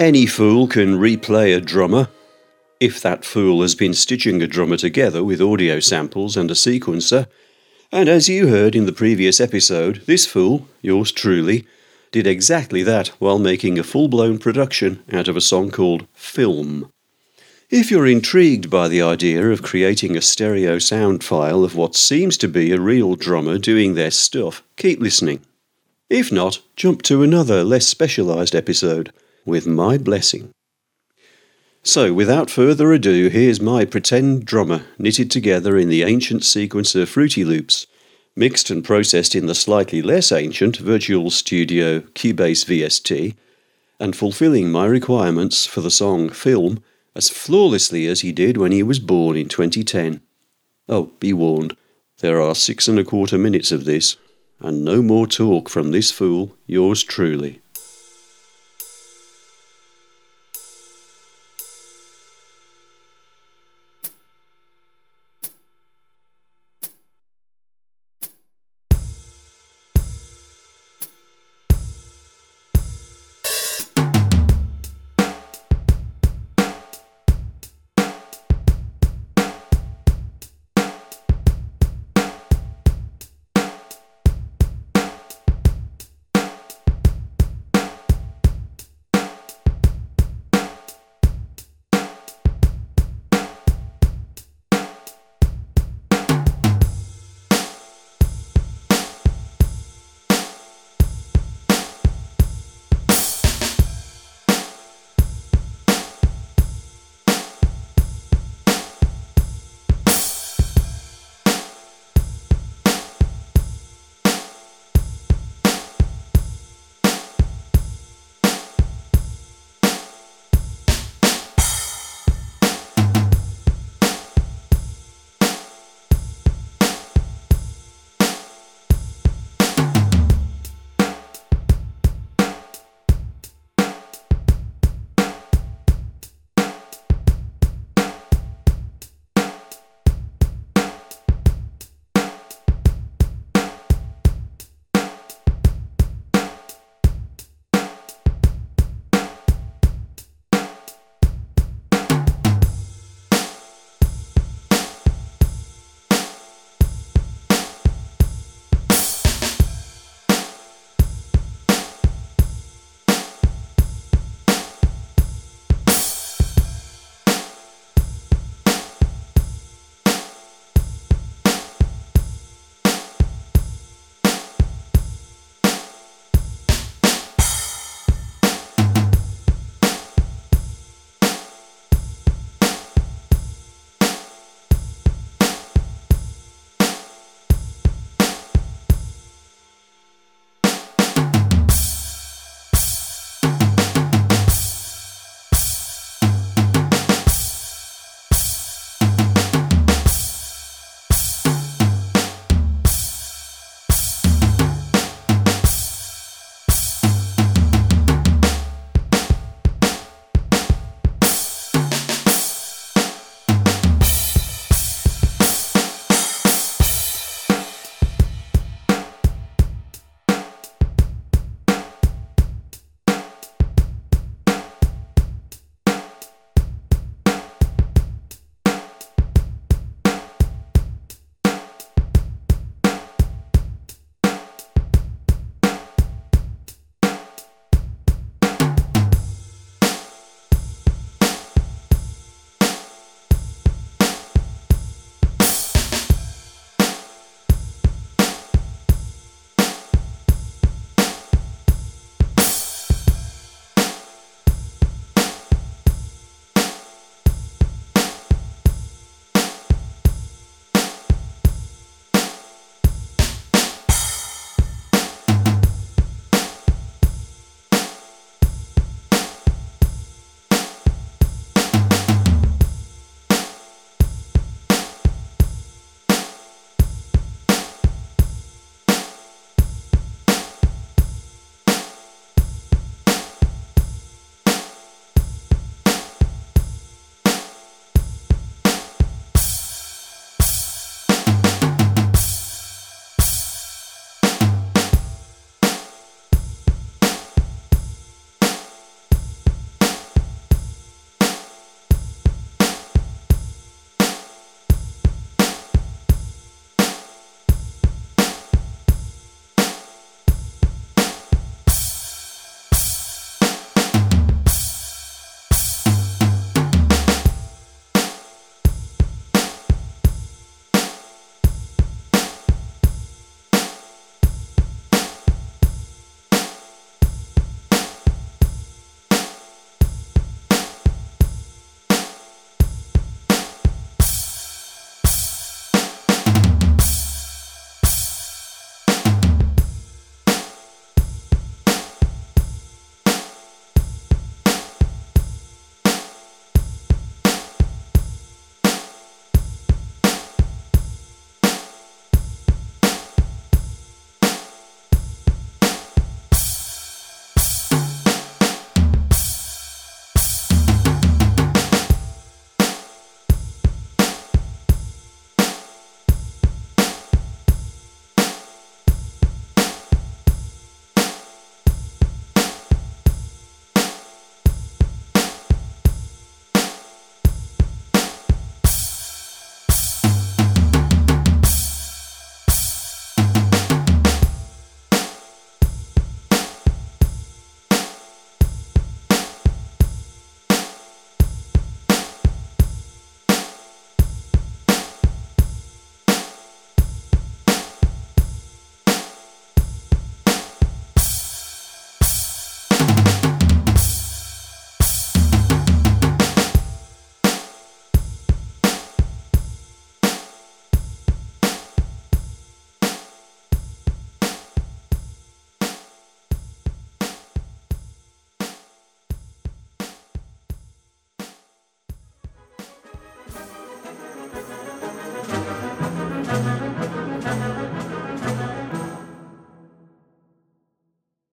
Any fool can replay a drummer, if that fool has been stitching a drummer together with audio samples and a sequencer. And as you heard in the previous episode, this fool, yours truly, did exactly that while making a full blown production out of a song called Film. If you're intrigued by the idea of creating a stereo sound file of what seems to be a real drummer doing their stuff, keep listening. If not, jump to another less specialised episode with my blessing. So, without further ado, here's my pretend drummer knitted together in the ancient sequencer Fruity Loops, mixed and processed in the slightly less ancient Virtual Studio Cubase VST, and fulfilling my requirements for the song Film as flawlessly as he did when he was born in 2010. Oh, be warned, there are six and a quarter minutes of this, and no more talk from this fool, yours truly.